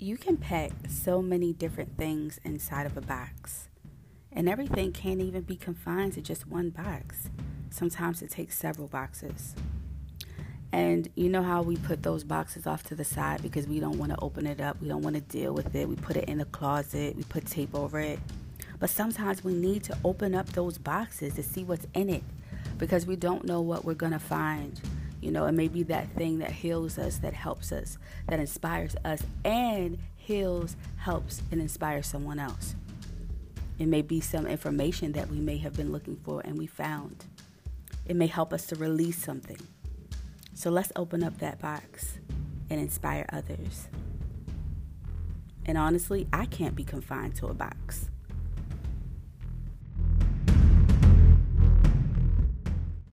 You can pack so many different things inside of a box, and everything can't even be confined to just one box. Sometimes it takes several boxes. And you know how we put those boxes off to the side because we don't want to open it up, we don't want to deal with it. We put it in the closet, we put tape over it. But sometimes we need to open up those boxes to see what's in it because we don't know what we're going to find. You know, it may be that thing that heals us, that helps us, that inspires us, and heals, helps, and inspires someone else. It may be some information that we may have been looking for and we found. It may help us to release something. So let's open up that box and inspire others. And honestly, I can't be confined to a box.